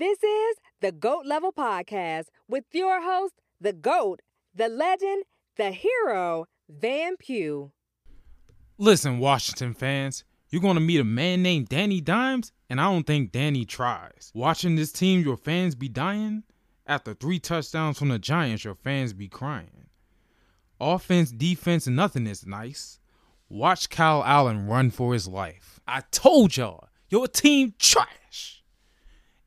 This is the GOAT Level Podcast with your host, the GOAT, the legend, the hero, Van Pugh. Listen, Washington fans, you're going to meet a man named Danny Dimes, and I don't think Danny tries. Watching this team, your fans be dying. After three touchdowns from the Giants, your fans be crying. Offense, defense, nothing is nice. Watch Kyle Allen run for his life. I told y'all, your team trash.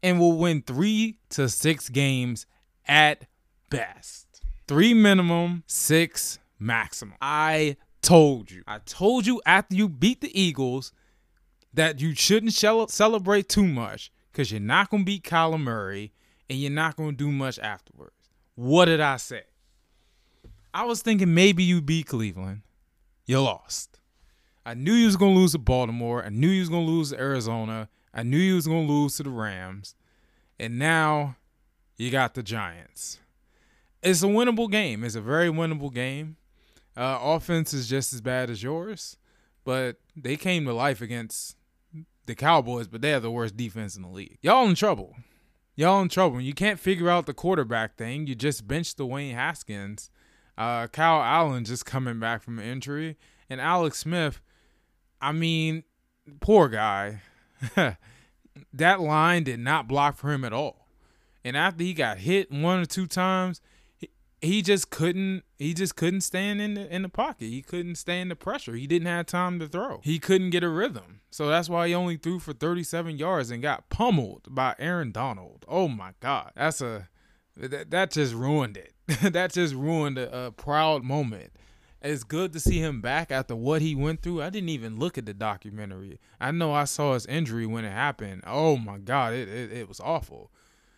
And will win three to six games at best. Three minimum, six maximum. I told you. I told you after you beat the Eagles that you shouldn't celebrate too much because you're not going to beat Kyler Murray and you're not going to do much afterwards. What did I say? I was thinking maybe you beat Cleveland. You lost. I knew you was going to lose to Baltimore. I knew you was going to lose to Arizona. I knew you was to lose to the Rams. And now you got the Giants. It's a winnable game. It's a very winnable game. Uh, offense is just as bad as yours, but they came to life against the Cowboys, but they have the worst defense in the league. Y'all in trouble. Y'all in trouble. You can't figure out the quarterback thing. You just benched Dwayne Haskins. Uh, Kyle Allen just coming back from an injury. And Alex Smith, I mean, poor guy. that line did not block for him at all. And after he got hit one or two times, he just couldn't he just couldn't stand in the in the pocket. He couldn't stand the pressure. He didn't have time to throw. He couldn't get a rhythm. So that's why he only threw for 37 yards and got pummeled by Aaron Donald. Oh my god. That's a that, that just ruined it. that just ruined a, a proud moment. It's good to see him back after what he went through. I didn't even look at the documentary. I know I saw his injury when it happened. Oh my god, it it, it was awful.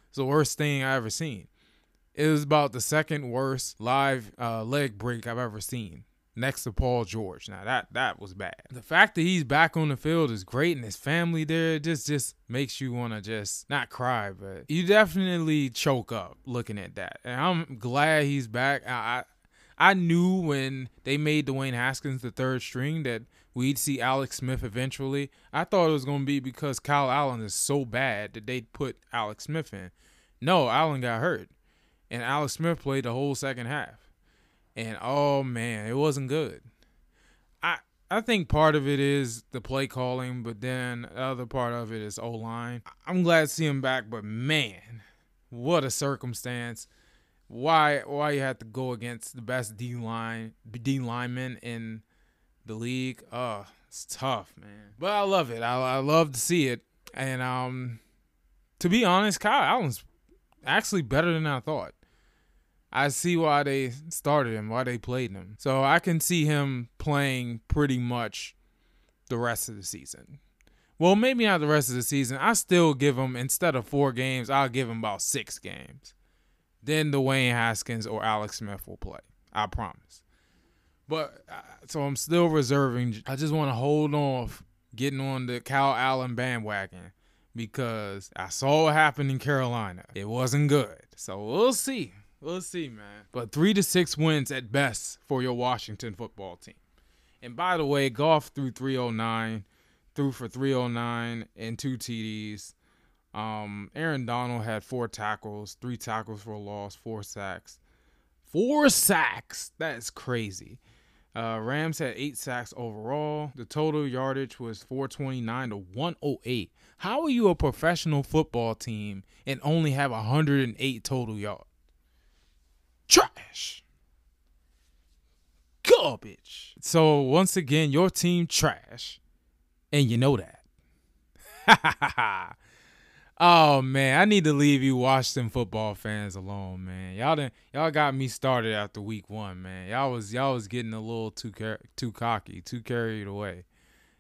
It's the worst thing I ever seen. It was about the second worst live uh, leg break I've ever seen, next to Paul George. Now that that was bad. The fact that he's back on the field is great, and his family there just just makes you want to just not cry, but you definitely choke up looking at that. And I'm glad he's back. I I, I knew when they made Dwayne Haskins the third string that we'd see Alex Smith eventually. I thought it was going to be because Kyle Allen is so bad that they'd put Alex Smith in. No, Allen got hurt and Alex Smith played the whole second half. And oh man, it wasn't good. I I think part of it is the play calling, but then the other part of it is O line. I'm glad to see him back, but man, what a circumstance. Why why you had to go against the best D line D lineman in the league? Oh, it's tough, man. But I love it. I, I love to see it. And um to be honest, Kyle Allen's actually better than I thought. I see why they started him, why they played him. So I can see him playing pretty much the rest of the season. Well, maybe not the rest of the season. I still give him instead of four games, I'll give him about six games. Then Dwayne Haskins or Alex Smith will play. I promise. But uh, so I'm still reserving. I just want to hold off getting on the Kyle Allen bandwagon because I saw what happened in Carolina. It wasn't good. So we'll see. We'll see, man. But three to six wins at best for your Washington football team. And by the way, Goff threw 309, threw for 309 and two TDs. Um, Aaron Donald had four tackles, three tackles for a loss, four sacks. Four sacks. That's crazy. Uh, Rams had eight sacks overall. The total yardage was 429 to 108. How are you a professional football team and only have 108 total yards? Trash. Garbage. So once again, your team trash. And you know that. oh man, I need to leave you Washington football fans alone, man. Y'all didn't, y'all got me started after week one, man. Y'all was y'all was getting a little too too cocky, too carried away.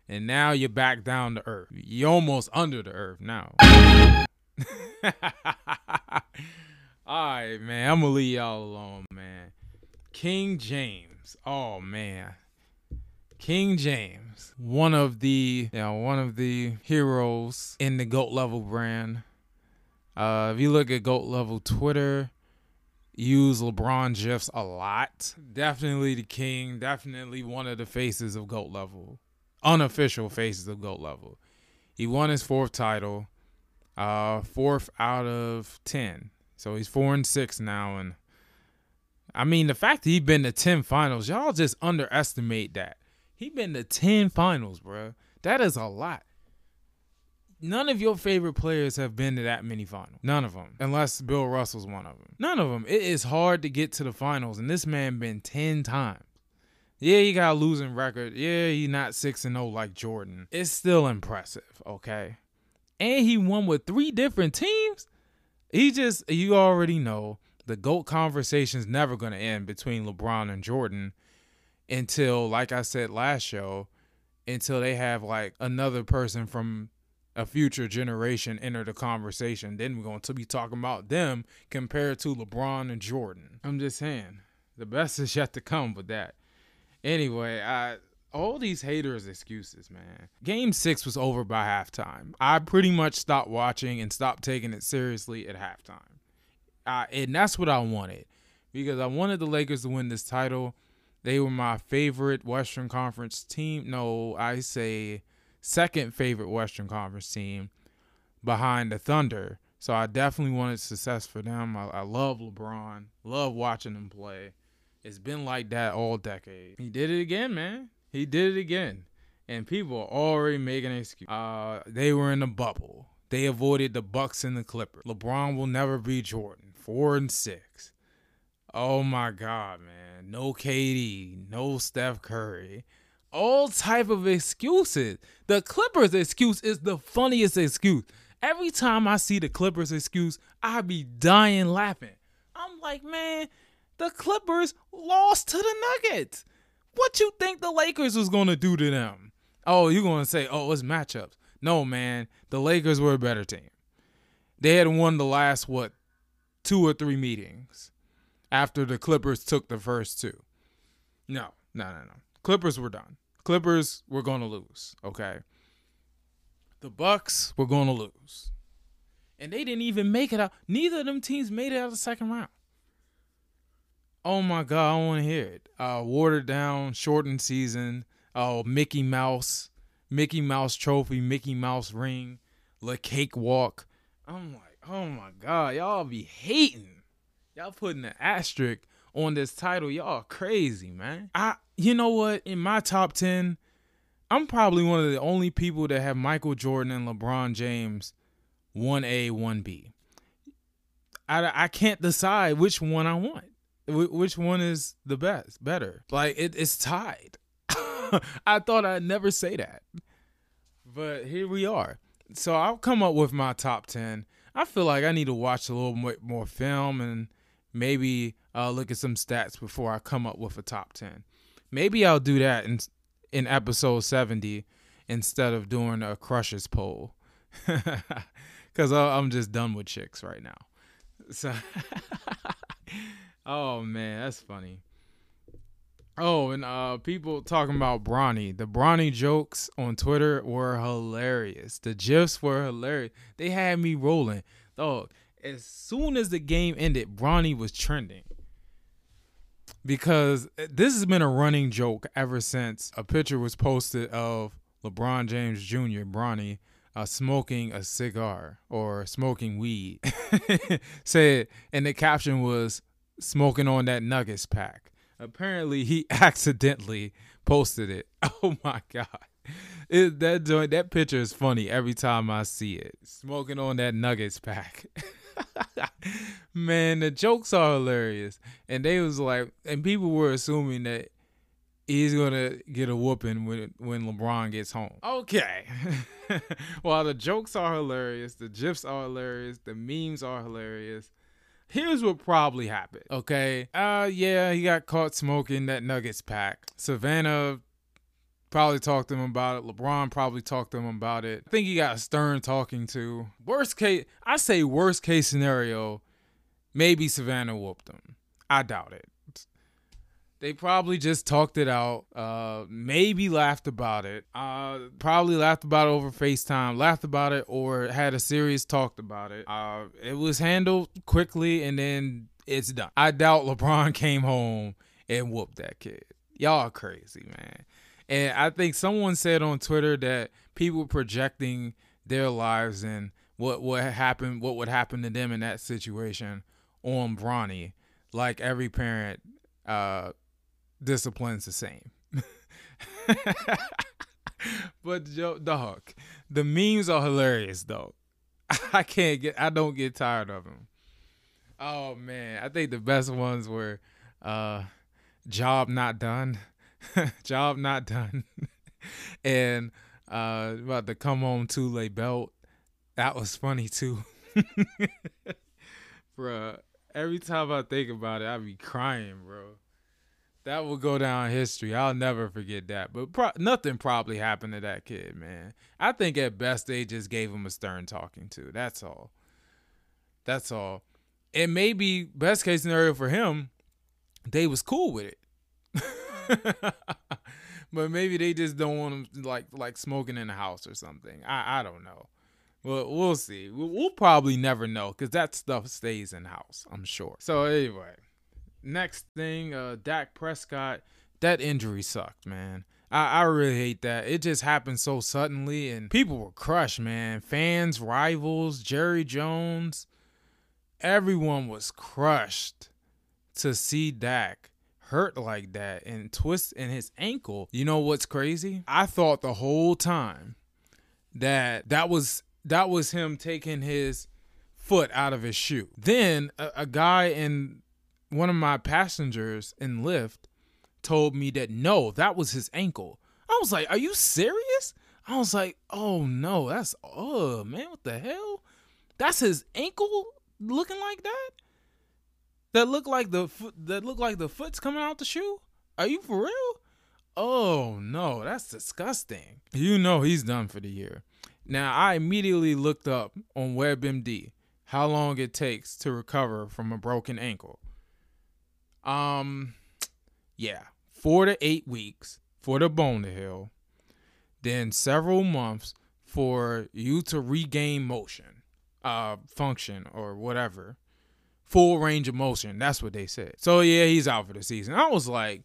And now you're back down to earth. You're almost under the earth now. All right, man. I'm gonna leave y'all alone, man. King James. Oh man. King James, one of the you know, one of the heroes in the GOAT level brand. Uh, if you look at GOAT level Twitter, use LeBron gifs a lot. Definitely the king. Definitely one of the faces of GOAT level, unofficial faces of GOAT level. He won his fourth title. Uh, fourth out of ten. So he's four and six now, and I mean the fact that he's been to ten finals, y'all just underestimate that. He been to ten finals, bro. That is a lot. None of your favorite players have been to that many finals. None of them, unless Bill Russell's one of them. None of them. It is hard to get to the finals, and this man been ten times. Yeah, he got a losing record. Yeah, he not six and zero like Jordan. It's still impressive, okay. And he won with three different teams. He just you already know the GOAT conversation's never gonna end between LeBron and Jordan until, like I said last show, until they have like another person from a future generation enter the conversation. Then we're going to be talking about them compared to LeBron and Jordan. I'm just saying, the best is yet to come with that. Anyway, I all these haters excuses, man. Game 6 was over by halftime. I pretty much stopped watching and stopped taking it seriously at halftime. Uh, and that's what I wanted because I wanted the Lakers to win this title. They were my favorite Western Conference team. No, I say second favorite Western Conference team behind the Thunder. So I definitely wanted success for them. I, I love LeBron, love watching him play. It's been like that all decade. He did it again, man. He did it again. And people are already making an excuse. Uh, they were in a bubble. They avoided the Bucks and the Clippers. LeBron will never be Jordan. Four and six. Oh my God, man. No KD, no Steph Curry. All type of excuses. The Clippers excuse is the funniest excuse. Every time I see the Clippers excuse, I be dying laughing. I'm like, man, the Clippers lost to the Nuggets. What you think the Lakers was gonna do to them? Oh, you're gonna say, oh, it's matchups. No, man, the Lakers were a better team. They had won the last what two or three meetings after the Clippers took the first two. No, no, no, no. Clippers were done. Clippers were gonna lose. Okay. The Bucks were gonna lose. And they didn't even make it out. Neither of them teams made it out of the second round. Oh my god, I want to hear it. Uh, watered down, shortened season. Oh, Mickey Mouse, Mickey Mouse trophy, Mickey Mouse ring, the cakewalk. I'm like, oh my god, y'all be hating. Y'all putting an asterisk on this title. Y'all crazy, man. I, you know what? In my top ten, I'm probably one of the only people that have Michael Jordan and LeBron James, one A, one B. I I can't decide which one I want which one is the best, better? Like it, it's tied. I thought I'd never say that, but here we are. So I'll come up with my top ten. I feel like I need to watch a little more, more film and maybe uh, look at some stats before I come up with a top ten. Maybe I'll do that in in episode seventy instead of doing a crushes poll, because I'm just done with chicks right now. So. Oh man, that's funny. Oh, and uh people talking about Bronny. The Bronny jokes on Twitter were hilarious. The gifs were hilarious. They had me rolling. Dog, as soon as the game ended, Bronny was trending. Because this has been a running joke ever since a picture was posted of LeBron James Jr., Bronny, uh, smoking a cigar or smoking weed. Said, and the caption was, smoking on that Nuggets pack. Apparently, he accidentally posted it. Oh my god, it, that joint, that picture is funny every time I see it. Smoking on that Nuggets pack. Man, the jokes are hilarious, and they was like, and people were assuming that he's gonna get a whooping when when LeBron gets home. Okay. While the jokes are hilarious, the gifs are hilarious, the memes are hilarious. Here's what probably happened. Okay. Uh yeah, he got caught smoking that Nuggets pack. Savannah probably talked to him about it. LeBron probably talked to him about it. I think he got Stern talking to. Worst case, I say worst case scenario, maybe Savannah whooped him. I doubt it. They probably just talked it out. Uh, maybe laughed about it. Uh, probably laughed about it over FaceTime. Laughed about it or had a serious talk about it. Uh, it was handled quickly and then it's done. I doubt LeBron came home and whooped that kid. Y'all crazy, man. And I think someone said on Twitter that people projecting their lives and what what happened what would happen to them in that situation on Bronny. Like every parent uh disciplines the same. but dog, the memes are hilarious though. I can't get I don't get tired of them. Oh man, I think the best ones were uh job not done. job not done. and uh about the come home too late belt. That was funny too. Bruh, every time I think about it, I be crying, bro. That will go down history. I'll never forget that. But pro- nothing probably happened to that kid, man. I think at best they just gave him a stern talking to. That's all. That's all. And maybe best case scenario for him, they was cool with it. but maybe they just don't want him like like smoking in the house or something. I I don't know. Well, we'll see. We'll, we'll probably never know because that stuff stays in house. I'm sure. So anyway, next thing, uh, Dak Prescott, that injury sucked, man. I, I really hate that. It just happened so suddenly, and people were crushed, man. Fans, rivals, Jerry Jones, everyone was crushed to see Dak hurt like that and twist in his ankle. You know what's crazy? I thought the whole time that that was that was him taking his foot out of his shoe. Then a, a guy in one of my passengers in Lyft told me that no, that was his ankle. I was like, "Are you serious?" I was like, "Oh no, that's oh man, what the hell? That's his ankle looking like that? That look like the foot that look like the foot's coming out the shoe? Are you for real? Oh no, that's disgusting. You know he's done for the year. Now I immediately looked up on WebMD how long it takes to recover from a broken ankle. Um, yeah, four to eight weeks for the bone to heal, then several months for you to regain motion, uh, function or whatever, full range of motion. That's what they said. So yeah, he's out for the season. I was like,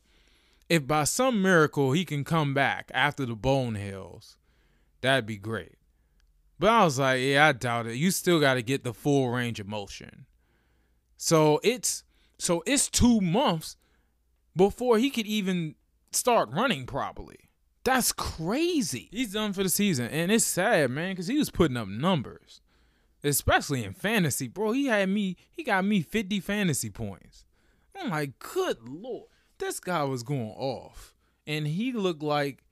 if by some miracle he can come back after the bone heals, that'd be great. But I was like, yeah, I doubt it. You still got to get the full range of motion. So it's so it's two months before he could even start running properly. That's crazy. He's done for the season. And it's sad, man, because he was putting up numbers. Especially in fantasy, bro. He had me, he got me 50 fantasy points. I'm like, good lord. This guy was going off. And he looked like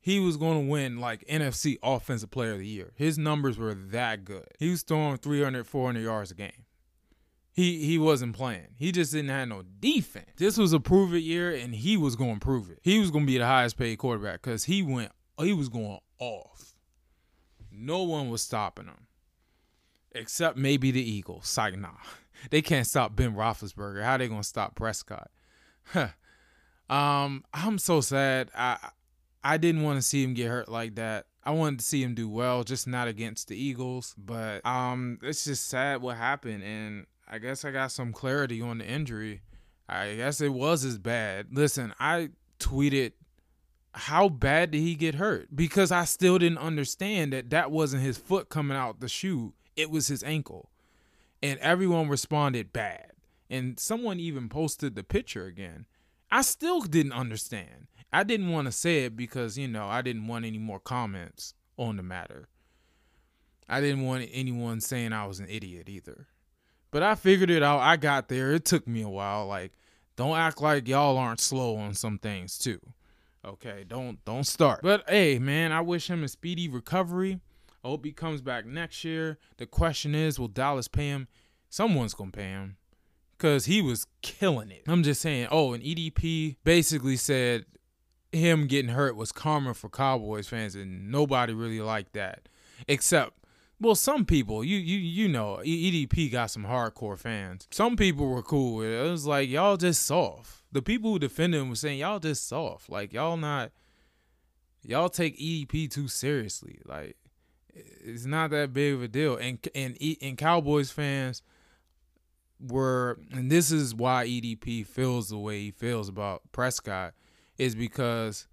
he was going to win like NFC Offensive Player of the Year. His numbers were that good. He was throwing 300, 400 yards a game he he wasn't playing. He just didn't have no defense. This was a prove it year, and he was going to prove it. He was going to be the highest paid quarterback because he went. He was going off. No one was stopping him, except maybe the Eagles. Like nah, they can't stop Ben Roethlisberger. How they gonna stop Prescott? Um, I'm so sad. I I didn't want to see him get hurt like that. I wanted to see him do well, just not against the Eagles. But um, it's just sad what happened, and I guess I got some clarity on the injury. I guess it was as bad. Listen, I tweeted how bad did he get hurt? Because I still didn't understand that that wasn't his foot coming out the shoe, it was his ankle. And everyone responded bad. And someone even posted the picture again. I still didn't understand. I didn't want to say it because, you know, I didn't want any more comments on the matter. I didn't want anyone saying I was an idiot either. But I figured it out. I got there. It took me a while. Like, don't act like y'all aren't slow on some things too. Okay, don't don't start. But hey, man, I wish him a speedy recovery. I hope he comes back next year. The question is, will Dallas pay him? Someone's gonna pay him. Cause he was killing it. I'm just saying, oh, and EDP basically said him getting hurt was karma for Cowboys fans, and nobody really liked that. Except well, some people, you you you know, EDP got some hardcore fans. Some people were cool with it. It was like y'all just soft. The people who defended him were saying y'all just soft. Like y'all not, y'all take EDP too seriously. Like it's not that big of a deal. And and and Cowboys fans were, and this is why EDP feels the way he feels about Prescott, is because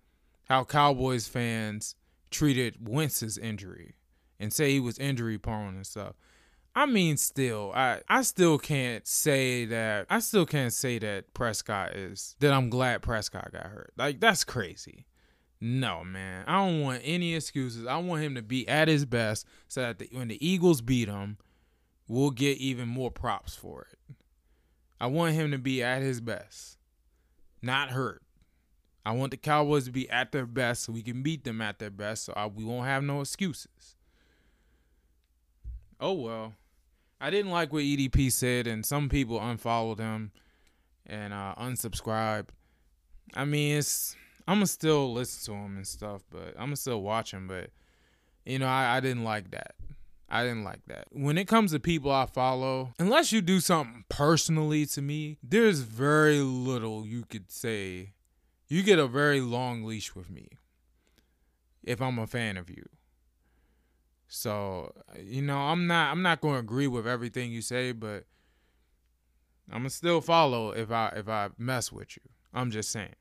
how Cowboys fans treated Wentz's injury and say he was injury prone and stuff. I mean, still, I I still can't say that. I still can't say that Prescott is that I'm glad Prescott got hurt. Like that's crazy. No, man, I don't want any excuses. I want him to be at his best, so that the, when the Eagles beat him, we'll get even more props for it. I want him to be at his best, not hurt. I want the Cowboys to be at their best so we can beat them at their best, so I, we won't have no excuses. Oh well. I didn't like what EDP said, and some people unfollowed him and uh, unsubscribed. I mean, it's I'm gonna still listen to him and stuff, but I'm gonna still watch him. But you know, I, I didn't like that. I didn't like that. When it comes to people I follow, unless you do something personally to me, there's very little you could say. You get a very long leash with me if I'm a fan of you. So, you know, I'm not I'm not going to agree with everything you say, but I'm to still follow if I if I mess with you. I'm just saying.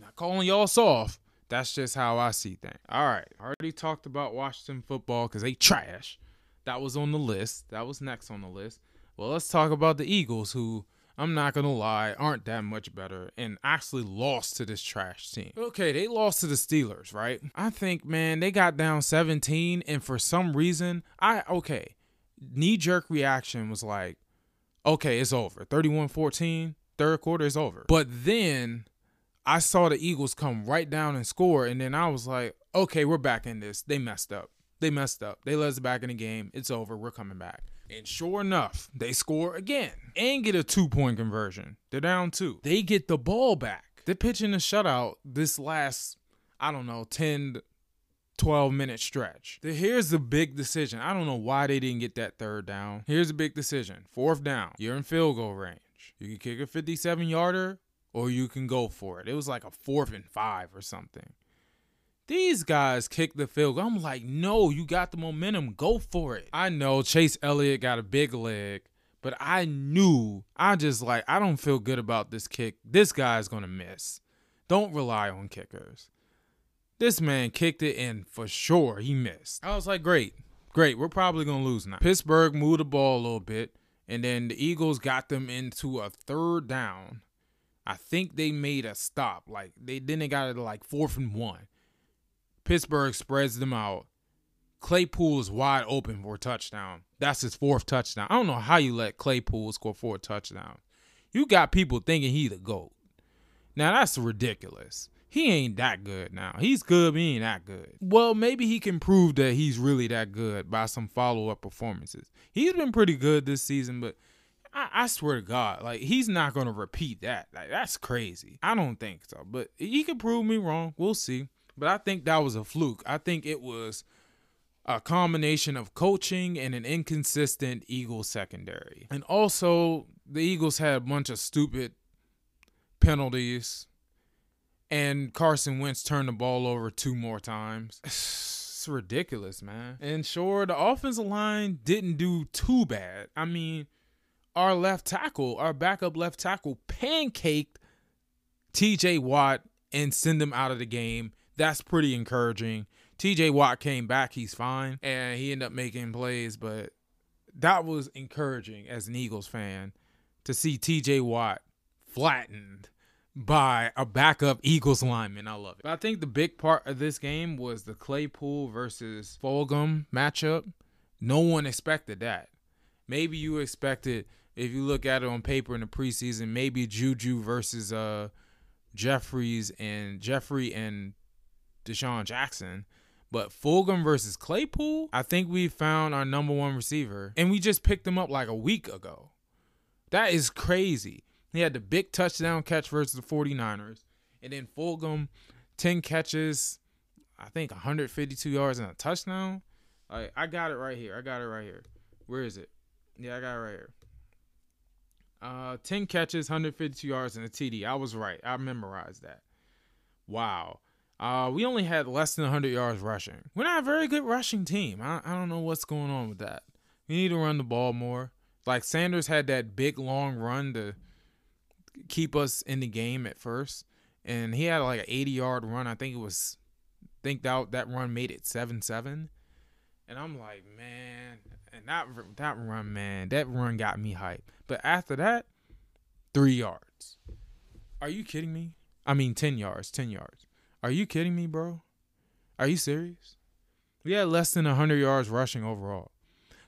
Not calling y'all soft. That's just how I see things. All right. Already talked about Washington football cuz they trash. That was on the list. That was next on the list. Well, let's talk about the Eagles who I'm not gonna lie, aren't that much better and actually lost to this trash team. Okay, they lost to the Steelers, right? I think, man, they got down 17, and for some reason, I okay, knee jerk reaction was like, okay, it's over. 31 14, third quarter is over. But then I saw the Eagles come right down and score, and then I was like, okay, we're back in this. They messed up. They messed up. They let us back in the game. It's over. We're coming back. And sure enough, they score again and get a two point conversion. They're down two. They get the ball back. They're pitching a shutout this last, I don't know, 10, 12 minute stretch. Here's the big decision. I don't know why they didn't get that third down. Here's a big decision. Fourth down. You're in field goal range. You can kick a 57 yarder or you can go for it. It was like a fourth and five or something. These guys kick the field. I'm like, no, you got the momentum. Go for it. I know Jake Elliott got a big leg, but I knew, I just like, I don't feel good about this kick. This guy's to miss. Don't rely on kickers. This man kicked it and for sure he missed. I was like, great, great. We're probably to lose now. Pittsburgh moved the ball a little bit, and then the Eagles got them into a third down. I think they made a stop. Like, they then they got it like fourth and one. Pittsburgh spreads them out. Claypool is wide open for a touchdown. That's his fourth touchdown. I don't know how you let Claypool score four touchdowns. You got people thinking he the GOAT. Now that's ridiculous. He ain't that good now. He's good, but he ain't that good. Well, maybe he can prove that he's really that good by some follow-up performances. He's been pretty good this season, but I, I swear to God, like he's not gonna repeat that. Like that's crazy. I don't think so. But he can prove me wrong. We'll see. But I think that was a fluke. I think it was a combination of coaching and an inconsistent Eagles secondary. And also, the Eagles had a bunch of stupid penalties, and Carson Wentz turned the ball over two more times. It's ridiculous, man. And sure, the offensive line didn't do too bad. I mean, our left tackle, our backup left tackle, pancaked TJ Watt and send him out of the game that's pretty encouraging. TJ Watt came back, he's fine, and he ended up making plays, but that was encouraging as an Eagles fan to see TJ Watt flattened by a backup Eagles lineman. I love it. But I think the big part of this game was the Claypool versus Fulgham matchup. No one expected that. Maybe you expected, if you look at it on paper in the preseason, maybe Juju versus uh Jeffries and Jeffrey and DeSean Jackson. But Fulgham versus Claypool, I think we found our number one receiver, and we just picked him up like a week ago. That is crazy. He had the big touchdown catch versus the 49ers, and then Fulgham, 10 catches, I think 152 yards and a touchdown. Like, I got it right here. I got it right here. Where is it? Yeah, I got it right here. Uh, 10 catches, 152 yards, and a TD. I was right. I memorized that. Wow. Uh, we only had less than 100 yards rushing. We're not a very good rushing team. I, I don't know what's going on with that. We need to run the ball more. Like Sanders had that big long run to keep us in the game at first, and he had like an 80 yard run. I think it was, think that that run made it seven seven. And I'm like, man, and that that run, man, that run got me hyped. But after that, three yards. Are you kidding me? I mean, ten yards, ten yards. Are you kidding me, bro? Are you serious? We had less than hundred yards rushing overall.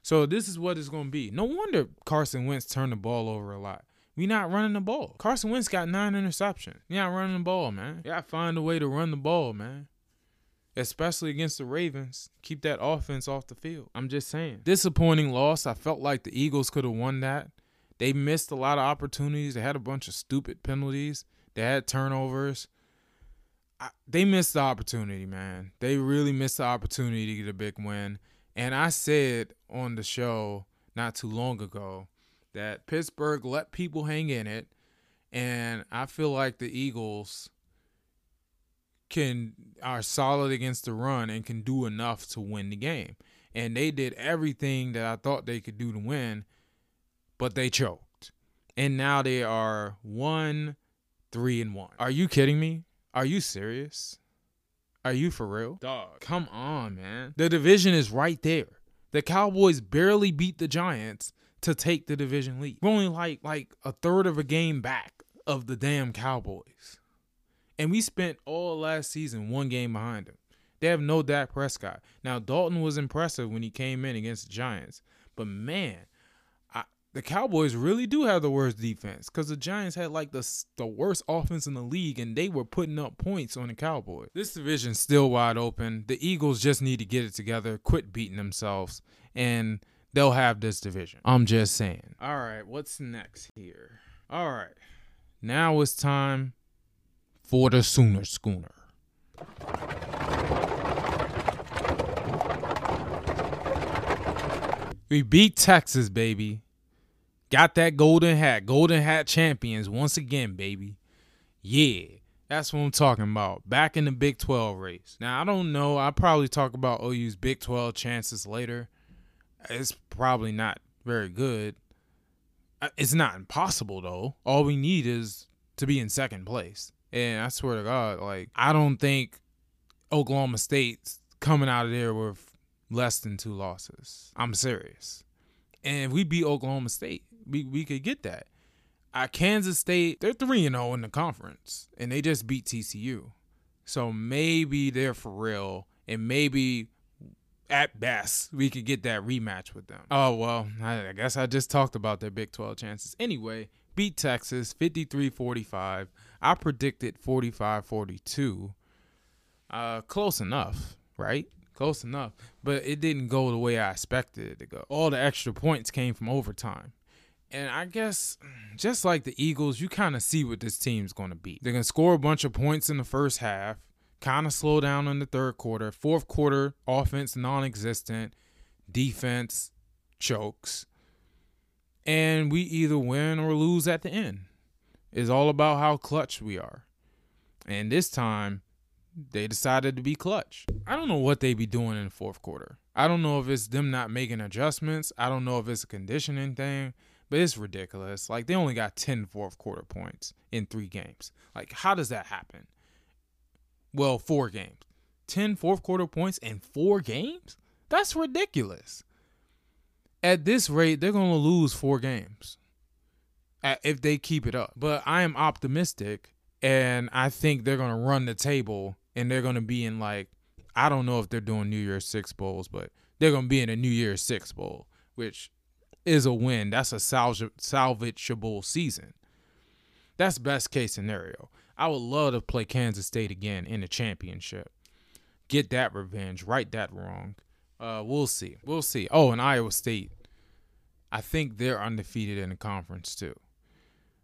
So this is what it's gonna be. No wonder Carson Wentz turned the ball over a lot. We not running the ball. Carson Wentz got nine interceptions. We not running the ball, man. You gotta find a way to run the ball, man especially against the Ravens. Keep that offense off the field. I'm just saying. Disappointing loss. I felt like the Eagles could have won that. They missed a lot of opportunities. They had a bunch of stupid penalties. They had turnovers. I, they missed the opportunity, man. They really missed the opportunity to get a big win. And I said on the show not too long ago that Pittsburgh let people hang in it. And I feel like the Eagles can are solid against the run and can do enough to win the game. And they did everything that I thought they could do to win, but they choked. And now they are one, three, and one. Are you kidding me? Are you serious? Are you for real? Dog. Come on, man. The division is right there. The Cowboys barely beat the Giants to take the division lead. We're only like like a third of a game back of the damn Cowboys. And we spent all last season one game behind them. They have no Dak Prescott. Now Dalton was impressive when he came in against the Giants, but man, I, the Cowboys really do have the worst defense because the Giants had like the the worst offense in the league, and they were putting up points on the Cowboys. This division's still wide open. The Eagles just need to get it together, quit beating themselves, and they'll have this division. I'm just saying. All right, what's next here? All right, now it's time for the Sooner Schooner. We beat Texas, baby. Got that golden hat. Golden hat champions once again, baby. Yeah, that's what I'm talking about. Back in the Big 12 race. Now, I don't know. I'll probably talk about OU's Big 12 chances later. It's probably not very good. Uh, it's not impossible, though. All we need is to be in second place. And I swear to God, like I don't think Oklahoma State's coming out of there with less than two losses. I'm serious. And if we beat Oklahoma State, we, we could get that. At Kansas State, they're 3 and 0 in the conference, and they just beat TCU. So maybe they're for real, and maybe at best we could get that rematch with them. Oh, well, I, I guess I just talked about their Big 12 chances. Anyway, beat Texas 53 45. I predicted 45 42. Uh, close enough, right? Close enough. But it didn't go the way I expected it to go. All the extra points came from overtime. And I guess just like the Eagles, you kind of see what this team's going to be. They're going to score a bunch of points in the first half, kind of slow down in the third quarter. Fourth quarter, offense non existent, defense chokes. And we either win or lose at the end It's all about how clutch we are. And this time, they decided to be clutch. I don't know what they be doing in the fourth quarter. I don't know if it's them not making adjustments. I don't know if it's a conditioning thing, but it's ridiculous. Like they only got 10 fourth quarter points in 3 games. Like how does that happen? Well, 4 games. 10 fourth quarter points in 4 games? That's ridiculous. At this rate, they're going to lose 4 games if they keep it up. But I am optimistic, and I think they're gonna run the table, and they're gonna be in like I don't know if they're doing New Year's Six bowls, but they're gonna be in a New Year's Six bowl, which is a win. That's a salvageable season. That's best case scenario. I would love to play Kansas State again in the championship. Get that revenge, right that wrong. Uh, we'll see. We'll see. Oh, and Iowa State. I think they're undefeated in the conference too.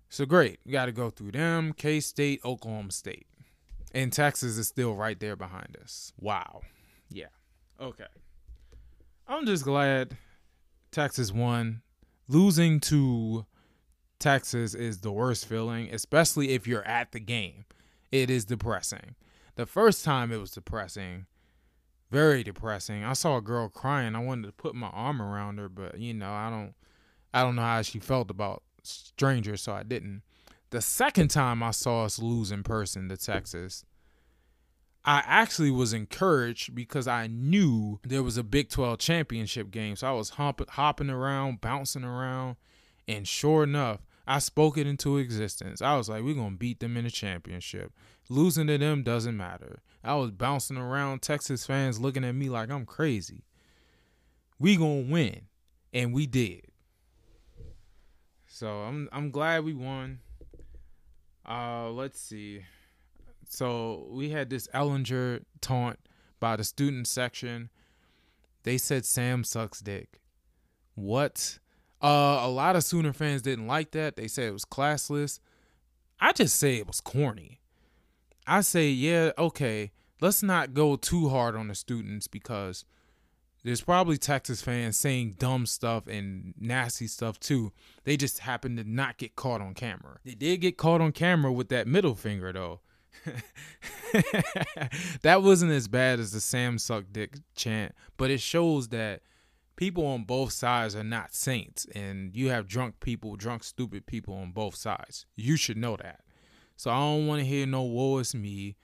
So great. You got to go through them, K State, Oklahoma State. And Texas is still right there behind us. Wow. Yeah. Okay. I'm just glad Texas won. Losing to Texas is the worst feeling, especially if you're at the game. It is depressing. The first time it was depressing, very depressing. I saw a girl crying. I wanted to put my arm around her, but you know, I don't I don't know how she felt about strangers, so I didn't. The second time I saw us lose in person to Texas, I actually was encouraged because I knew there was a Big 12 championship game. So I was hop- hopping around, bouncing around, and sure enough, I spoke it into existence. I was like, we're going to beat them in the championship. Losing to them doesn't matter. I was bouncing around, Texas fans looking at me like I'm crazy. We going to win. And we did. So I'm I'm glad we won. Uh let's see. So we had this Ehlinger taunt by the student section. They said Sam sucks dick. What? Uh, a lot of Sooner fans didn't like that. They said it was classless. I just say it was corny. I say, yeah, okay, let's not go too hard on the students because there's probably Texas fans saying dumb stuff and nasty stuff too. They just happen to not get caught on camera. They did get caught on camera with that middle finger though. that wasn't as bad as the Sam suck dick chant, but it shows that people on both sides are not saints and you have drunk people, drunk stupid people on both sides. You should know that. So I don't want to hear no woe me.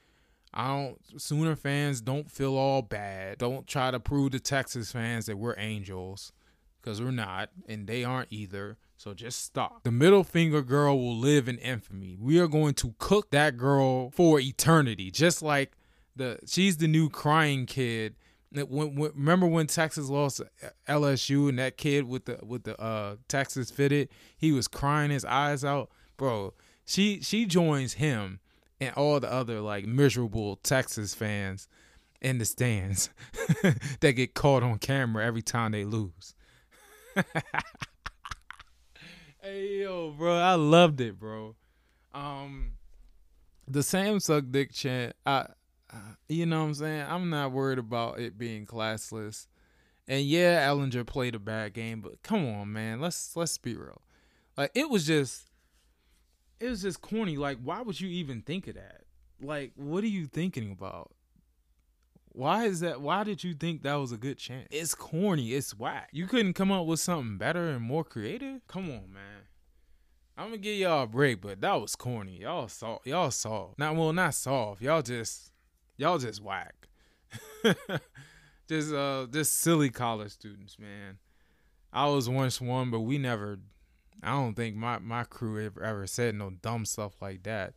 I don't Sooner fans don't feel all bad. Don't try to prove to Texas fans that we're angels because we're not and they aren't either. So just stop. The middle finger girl will live in infamy. We are going to cook that girl for eternity. Just like the she's the new crying kid. When, when, remember when Texas lost LSU and that kid with the with the uh, Texas fitted, he was crying his eyes out, bro. She she joins him and all the other like miserable Texas fans in the stands that get caught on camera every time they lose. Hey yo, bro, I loved it, bro. Um, the Sam suck dick chant. I, you know what I'm saying. I'm not worried about it being classless. And yeah, Ehlinger played a bad game, but come on, man. Let's let's be real. Like it was just, it was just corny. Like, why would you even think of that? Like, what are you thinking about? Why is that? Why did you think that was a good chance? It's corny. It's whack. You couldn't come up with something better and more creative? Come on, man. I'm gonna give y'all a break, but that was corny. Y'all saw, y'all saw. Not well, not soft. Y'all just, y'all just whack. just, uh, just silly college students, man. I was once one, but we never. I don't think my my crew ever, ever said no dumb stuff like that.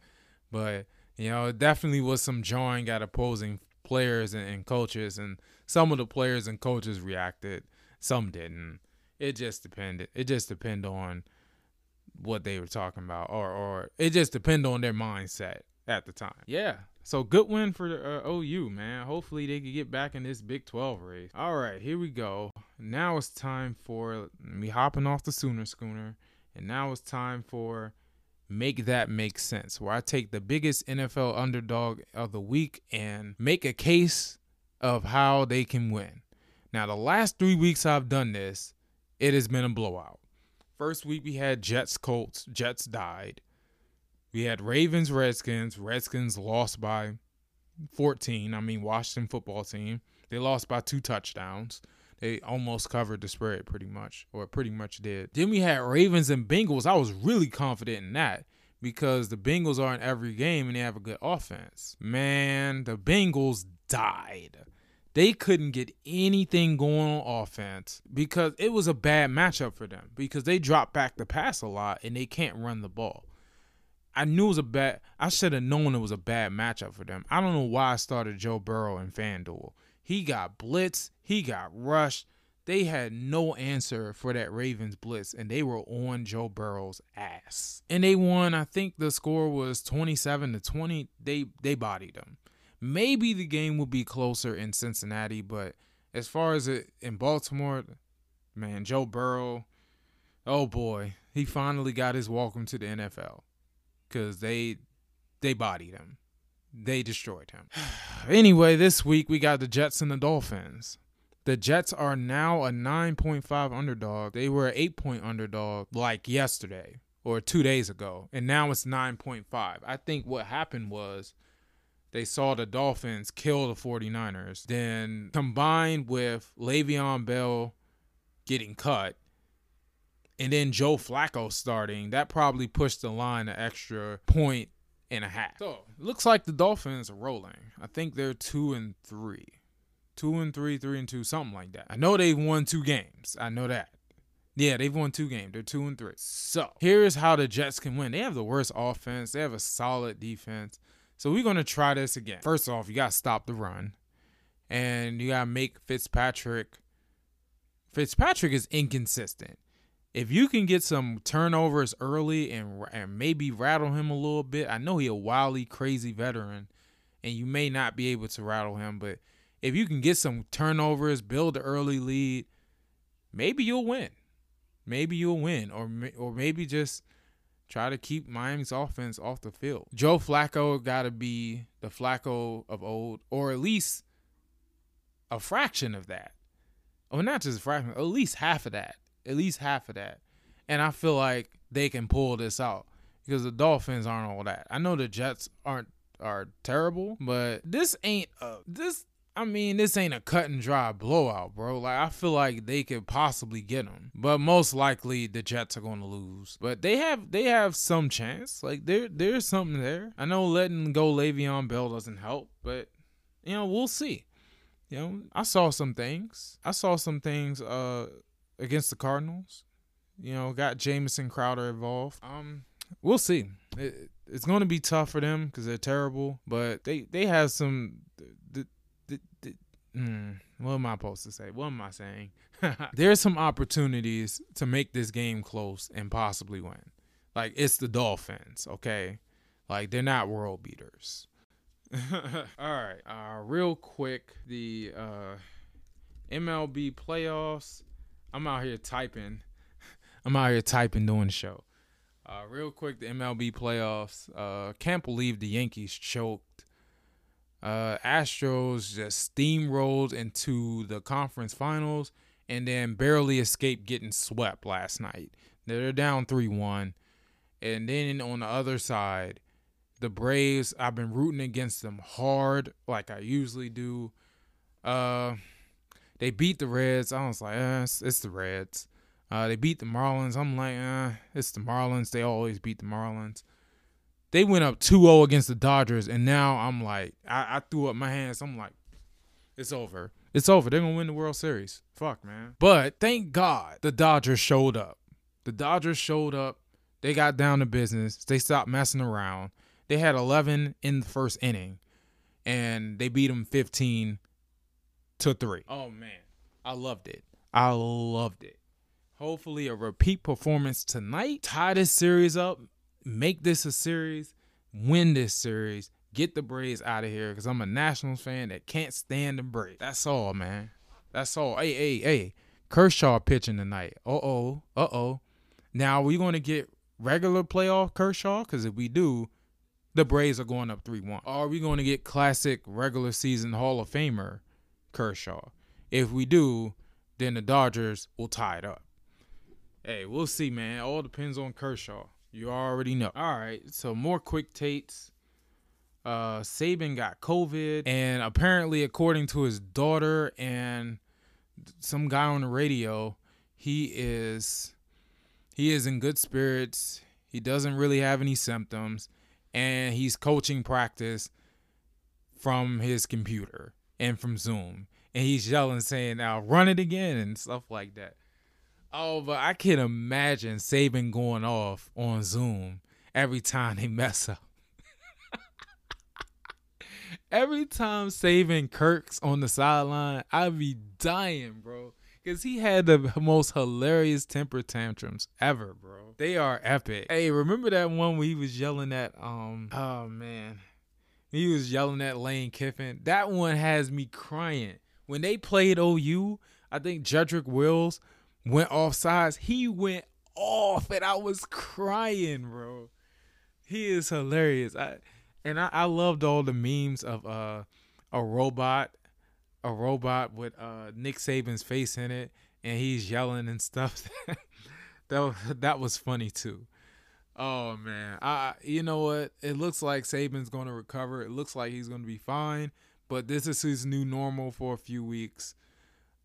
But you know, it definitely was some jarring at opposing players and, and coaches, and some of the players and coaches reacted, some didn't. It just depended. It just depended on what they were talking about, or or it just depended on their mindset at the time. Yeah. So good win for the uh, OU, man. Hopefully they could get back in this Big 12 race. All right, here we go. Now it's time for me hopping off the Sooner schooner, and now it's time for make that make sense, where I take the biggest NFL underdog of the week and make a case of how they can win. Now, the last three weeks I've done this, it has been a blowout. First week we had Jets Colts, Jets died. We had Ravens Redskins, Redskins lost by 14. I mean, Washington football team. They lost by two touchdowns. They almost covered the spread pretty much, or pretty much did. Then we had Ravens and Bengals. I was really confident in that because the Bengals are in every game and they have a good offense. Man, the Bengals died. They couldn't get anything going on offense because it was a bad matchup for them because they dropped back the pass a lot and they can't run the ball. I knew it was a bad. I should have known it was a bad matchup for them. I don't know why I started Joe Burrow and FanDuel. He got blitzed. He got rushed. They had no answer for that Ravens blitz, and they were on Joe Burrow's ass. And they won. I think the score was 27 to 20. They they bodied them. Maybe the game will be closer in Cincinnati, but as far as it in Baltimore, man, Joe Burrow, oh boy, he finally got his welcome to the NFL because they they bodied him. They destroyed him. anyway, this week we got the Jets and the Dolphins. The Jets are now a 9.5 underdog. They were an 8 point underdog like yesterday or two days ago, and now it's 9.5. I think what happened was they saw the Dolphins kill the 49ers. Then combined with Le'Veon Bell getting cut and then Joe Flacco starting, that probably pushed the line an extra point and a half. So looks like the Dolphins are rolling. I think they're two and three. Two and three, three and two, something like that. I know they've won two games. I know that. Yeah, they've won two games. They're two and three. So here's how the Jets can win. They have the worst offense. They have a solid defense. So we're gonna try this again. First off, you gotta stop the run, and you gotta make Fitzpatrick. Fitzpatrick is inconsistent. If you can get some turnovers early and and maybe rattle him a little bit, I know he a wildly crazy veteran, and you may not be able to rattle him, but if you can get some turnovers, build an early lead, maybe you'll win. Maybe you'll win, or or maybe just try to keep Miami's offense off the field. Joe Flacco got to be the Flacco of old, or at least a fraction of that, or not just a fraction, at least half of that, at least half of that. And I feel like they can pull this out because the Dolphins aren't all that. I know the Jets aren't are terrible, but this ain't a this I mean, this ain't a cut and dry blowout, bro. Like, I feel like they could possibly get them, but most likely the Jets are going to lose. But they have they have some chance. Like, there there's something there. I know letting go Le'Veon Bell doesn't help, but you know we'll see. You know, I saw some things. I saw some things uh against the Cardinals. You know, got Jamison Crowder involved. Um, we'll see. It, it's going to be tough for them because they're terrible, but they they have some mm, what am I supposed to say? What am I saying? There's some opportunities to make this game close and possibly win. Like it's the Dolphins, okay? Like they're not world beaters. All right, uh, real quick, the uh, MLB playoffs. I'm out here typing. I'm out here typing doing the show. Uh, real quick, the MLB playoffs. Uh, can't believe the Yankees choked uh, Astros just steamrolled into the conference finals and then barely escaped getting swept last night. They're down 3 1. And then on the other side, the Braves, I've been rooting against them hard like I usually do. Uh, they beat the Reds. I was like, eh, it's, it's the Reds. Uh, they beat the Marlins. I'm like, eh, it's the Marlins. They always beat the Marlins they went up 2-0 against the Dodgers, and now I'm like, I, I threw up my hands. I'm like, it's over. It's over. They're gonna win the World Series. Fuck, man. But thank God the Dodgers showed up. The Dodgers showed up. They got down to business. They stopped messing around. They had 11 in the first inning, and they beat them 15 to three. Oh man, I loved it. I loved it. Hopefully, a repeat performance tonight. Tie this series up make this a series, win this series, get the Braves out of here because I'm a Nationals fan that can't stand the Braves. That's all, man. That's all. Hey, hey, hey. Kershaw pitching tonight. Uh oh. Uh oh. Now, are we going to get regular playoff Kershaw? Because if we do, the Braves are going up 3 1. Are we going to get classic regular season Hall of Famer Kershaw? If we do, then the Dodgers will tie it up. Hey, we'll see, man. All depends on Kershaw. You already know. All right, so more quick takes. Uh, Saban got COVID, and apparently, according to his daughter and some guy on the radio, he is he is in good spirits. He doesn't really have any symptoms, and he's coaching practice from his computer and from Zoom, and he's yelling, saying, "Now run it again" and stuff like that. Oh, but I can imagine Saban going off on Zoom every time they mess up. every time Saban Kirk's on the sideline, I'd be dying, bro. Cause he had the most hilarious temper tantrums ever, bro. They are epic. Hey, remember that one where he was yelling at um oh man. He was yelling at Lane Kiffin. That one has me crying. When they played OU, I think Jedrick Wills went off sides. He went off, and I was crying, bro. He is hilarious. I and I, I loved all the memes of uh a robot, a robot with uh Nick Saban's face in it, and he's yelling and stuff. that that was funny too. Oh man, I you know what? It looks like Saban's going to recover. It looks like he's going to be fine. But this is his new normal for a few weeks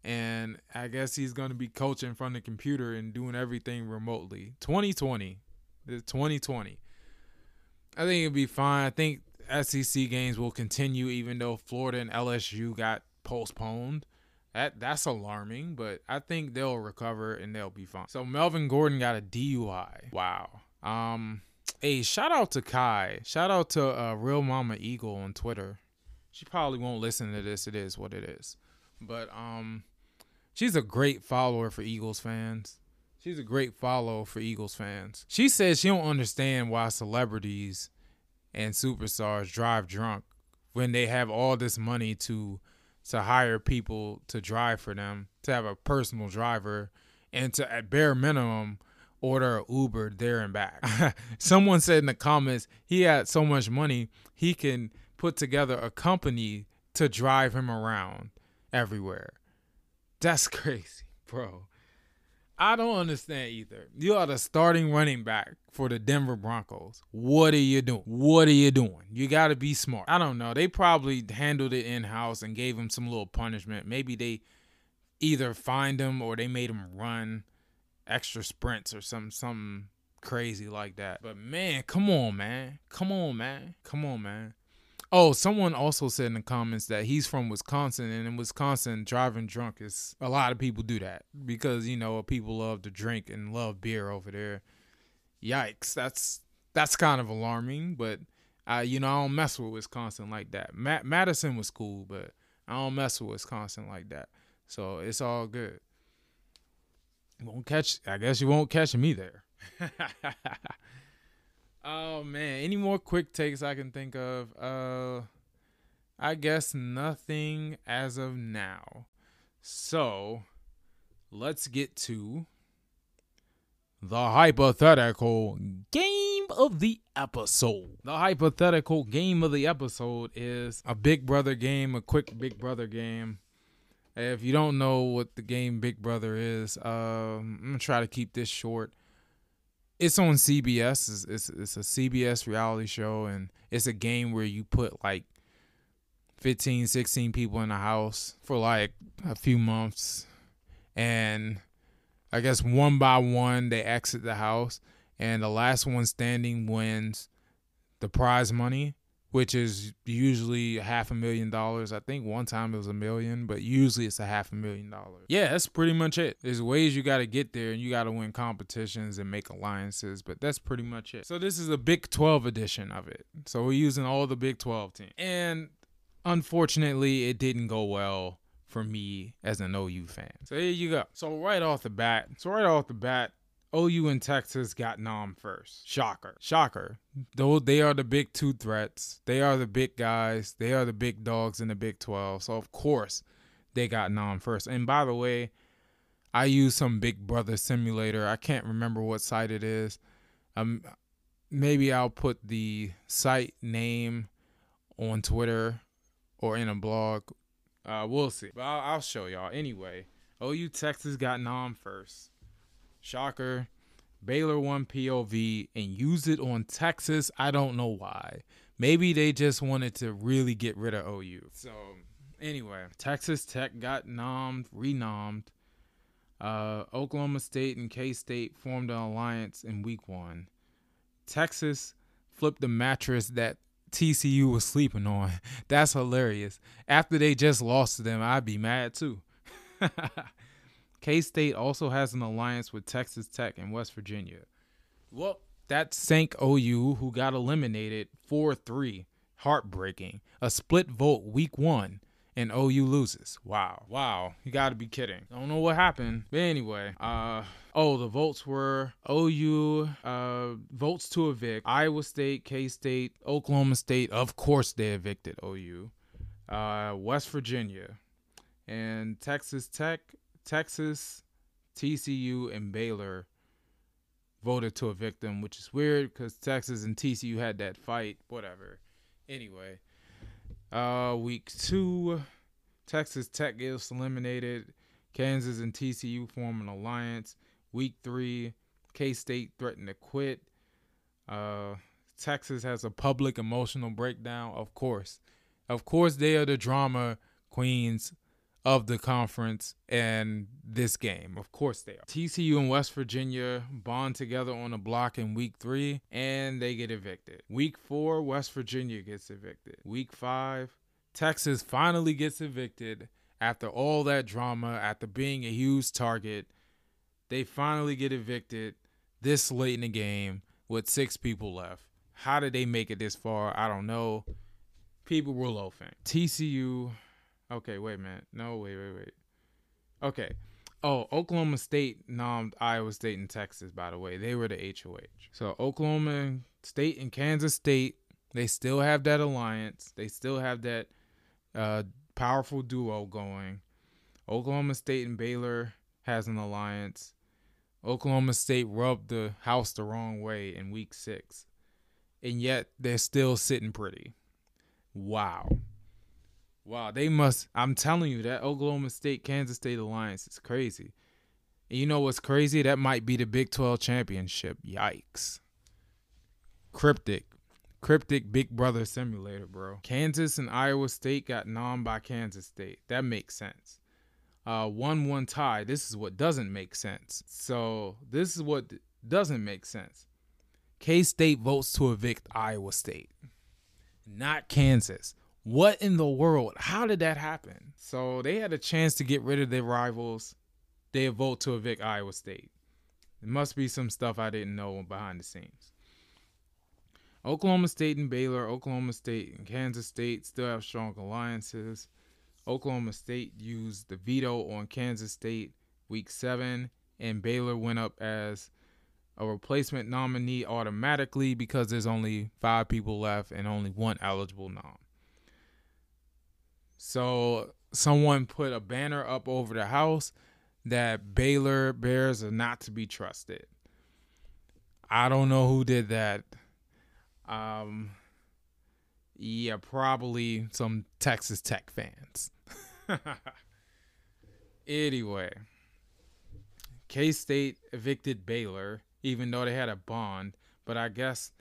and I guess he's going to be coaching from the computer and doing everything remotely. 2020, 2020. I think it'll be fine. I think SEC games will continue even though Florida and LSU got postponed. That that's alarming, but I think they'll recover and they'll be fine. So Melvin Gordon got a DUI. Wow. Um hey, shout out to Kai. Shout out to uh, Real Mama Eagle on Twitter. She probably won't listen to this. It is what it is. But um she's a great follower for Eagles fans. She's a great follow for Eagles fans. She says she don't understand why celebrities and superstars drive drunk when they have all this money to to hire people to drive for them, to have a personal driver, and to at bare minimum order Uber there and back. Someone said in the comments he had so much money he can put together a company to drive him around everywhere. That's crazy, bro. I don't understand either. You are the starting running back for the Denver Broncos. What are you doing? What are you doing? You got to be smart. I don't know. They probably handled it in house and gave him some little punishment. Maybe they either fined him or they made him run extra sprints or some something crazy like that. But man, come on, man. Come on, man. Come on, man. Oh, someone also said in the comments that he's from Wisconsin, and in Wisconsin, driving drunk is a lot of people do that because you know people love to drink and love beer over there. Yikes, that's that's kind of alarming, but I you know I don't mess with Wisconsin like that. Matt Madison was cool, but I don't mess with Wisconsin like that, so it's all good. Won't catch. I guess you won't catch me there. Oh man, any more quick takes I can think of? Uh I guess nothing as of now. So, let's get to the hypothetical game of the episode. The hypothetical game of the episode is a Big Brother game, a quick Big Brother game. If you don't know what the game Big Brother is, um, I'm gonna try to keep this short it's on CBS. It's, it's, it's a CBS reality show, and it's a game where you put like 15, 16 people in a house for like a few months, and I guess one by one they exit the house, and the last one standing wins the prize money which is usually half a million dollars. I think one time it was a million, but usually it's a half a million dollars. Yeah, that's pretty much it. There's ways you got to get there and you got to win competitions and make alliances, but that's pretty much it. So this is a Big 12 edition of it. So we're using all the Big 12 teams. And unfortunately, it didn't go well for me as an OU fan. So here you go. So right off the bat, so right off the bat, OU and Texas got nom first. Shocker. Shocker. Though they are the big two threats. They are the big guys. They are the big dogs in the Big 12. So of course they got nom first. And by the way, I use some Big Brother simulator. I can't remember what site it is. Um maybe I'll put the site name on Twitter or in a blog. Uh, we'll see. But I'll, I'll show y'all. Anyway, OU Texas got nom first. Shocker. Baylor won POV and used it on Texas. I don't know why. Maybe they just wanted to really get rid of OU. So, anyway, Texas Tech got nommed, renommed. Uh, Oklahoma State and K State formed an alliance in week one. Texas flipped the mattress that TCU was sleeping on. That's hilarious. After they just lost to them, I'd be mad too. K State also has an alliance with Texas Tech and West Virginia. Well, that sank OU, who got eliminated 4 3. Heartbreaking. A split vote week one, and OU loses. Wow. Wow. You got to be kidding. I Don't know what happened. But anyway, uh, oh, the votes were OU, uh, votes to evict, Iowa State, K State, Oklahoma State. Of course, they evicted OU. Uh, West Virginia, and Texas Tech Texas, TCU, and Baylor voted to evict him, which is weird because Texas and TCU had that fight. Whatever. Anyway, uh, week two, Texas Tech gets eliminated. Kansas and TCU form an alliance. Week three, K State threatened to quit. Uh, Texas has a public emotional breakdown. Of course, of course, they are the drama queens of the conference and this game. Of course they are. TCU and West Virginia bond together on a block in week three and they get evicted. Week four, West Virginia gets evicted. Week five, Texas finally gets evicted after all that drama, after being a huge target. They finally get evicted this late in the game with six people left. How did they make it this far? I don't know. People were loafing. TCU Okay, wait a minute. No, wait, wait, wait. Okay. Oh, Oklahoma State nommed Iowa State and Texas, by the way. They were the HOH. So Oklahoma State and Kansas State, they still have that alliance. They still have that uh, powerful duo going. Oklahoma State and Baylor has an alliance. Oklahoma State rubbed the house the wrong way in week six. And yet they're still sitting pretty. Wow. Wow, they must. I'm telling you, that Oklahoma State Kansas State alliance is crazy. And you know what's crazy? That might be the Big 12 championship. Yikes. Cryptic. Cryptic Big Brother Simulator, bro. Kansas and Iowa State got nommed by Kansas State. That makes sense. Uh, 1 1 tie. This is what doesn't make sense. So, this is what doesn't make sense. K State votes to evict Iowa State, not Kansas. What in the world? How did that happen? So they had a chance to get rid of their rivals. They vote to evict Iowa State. There must be some stuff I didn't know behind the scenes. Oklahoma State and Baylor, Oklahoma State and Kansas State still have strong alliances. Oklahoma State used the veto on Kansas State week seven, and Baylor went up as a replacement nominee automatically because there's only five people left and only one eligible nom. So someone put a banner up over the house that Baylor Bears are not to be trusted. I don't know who did that. Um, yeah, probably some Texas Tech fans. anyway, K State evicted Baylor, even though they had a bond. But I guess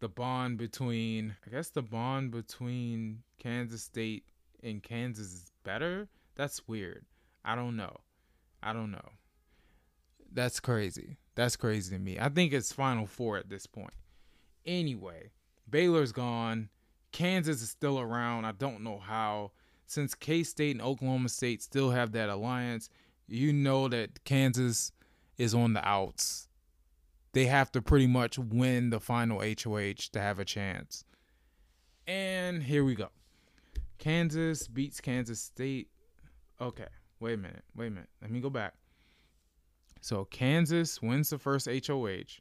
the bond between, I guess the bond between Kansas State in Kansas is better, that's weird. I don't know. I don't know. That's crazy. That's crazy to me. I think it's Final Four at this point. Anyway, Baylor's gone. Kansas is still around. I don't know how. Since K State and Oklahoma State still have that alliance, you know that Kansas is on the outs. They have to pretty much win the final HOH to have a chance. And here we go. Kansas beats Kansas State. Okay, wait a minute. Wait a minute. Let me go back. So Kansas wins the first HOH,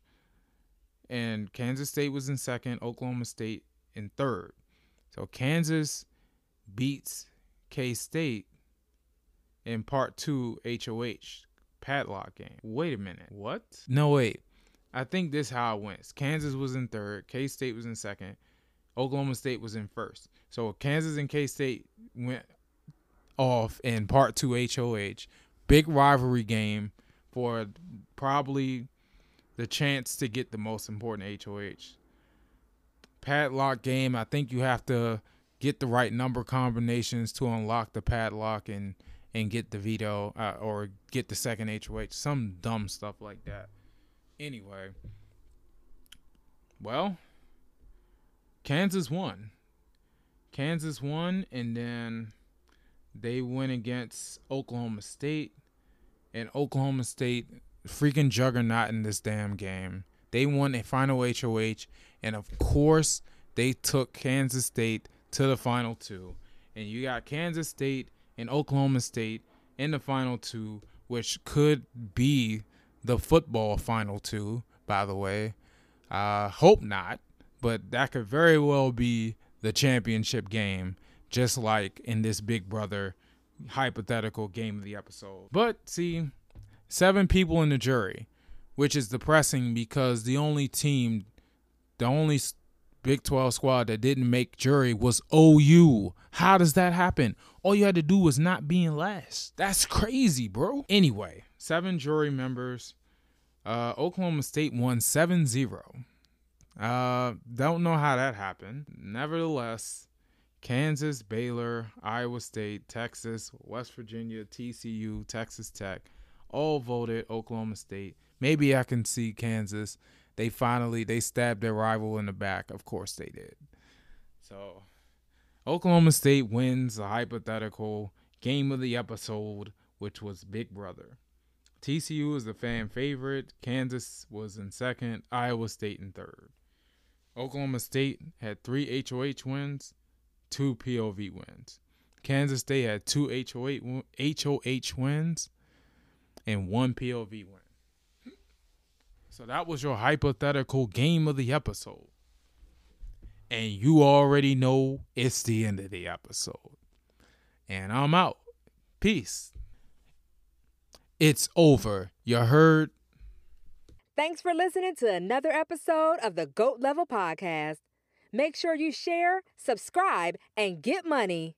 and Kansas State was in second, Oklahoma State in third. So Kansas beats K State in part two HOH padlock game. Wait a minute. What? No, wait. I think this how it went. Kansas was in third, K State was in second, Oklahoma State was in first. So Kansas and K State went off in part two HOH. Big rivalry game for probably the chance to get the most important HOH. Padlock game, I think you have to get the right number combinations to unlock the padlock and and get the veto uh, or get the second HOH. Some dumb stuff like that. Anyway, well, Kansas won. Kansas won, and then they went against Oklahoma State, and Oklahoma State freaking juggernaut in this damn game. They won a final HOH, and of course, they took Kansas State to the final two. And you got Kansas State and Oklahoma State in the final two, which could be the football final two, by the way. Uh, hope not but that could very well be the championship game, just like in this Big Brother hypothetical game of the episode. But see, seven people in the jury, which is depressing because the only team, the only Big 12 squad that didn't make jury was OU. How does that happen? All you had to do was not be in last. That's crazy, bro. Anyway, seven jury members. Uh, Oklahoma State won 7 0. Uh, don't know how that happened. Nevertheless, Kansas, Baylor, Iowa State, Texas, West Virginia, TCU, Texas Tech, all voted Oklahoma State. Maybe I can see Kansas. They finally they stabbed their rival in the back. Of course they did. So Oklahoma State wins the hypothetical game of the episode, which was Big Brother. TCU is the fan favorite. Kansas was in second. Iowa State in third. Oklahoma State had three HOH wins, two POV wins. Kansas State had two HOH, HOH wins and one POV win. So that was your hypothetical game of the episode. And you already know it's the end of the episode. And I'm out. Peace. It's over. You heard? Thanks for listening to another episode of the GOAT Level Podcast. Make sure you share, subscribe, and get money.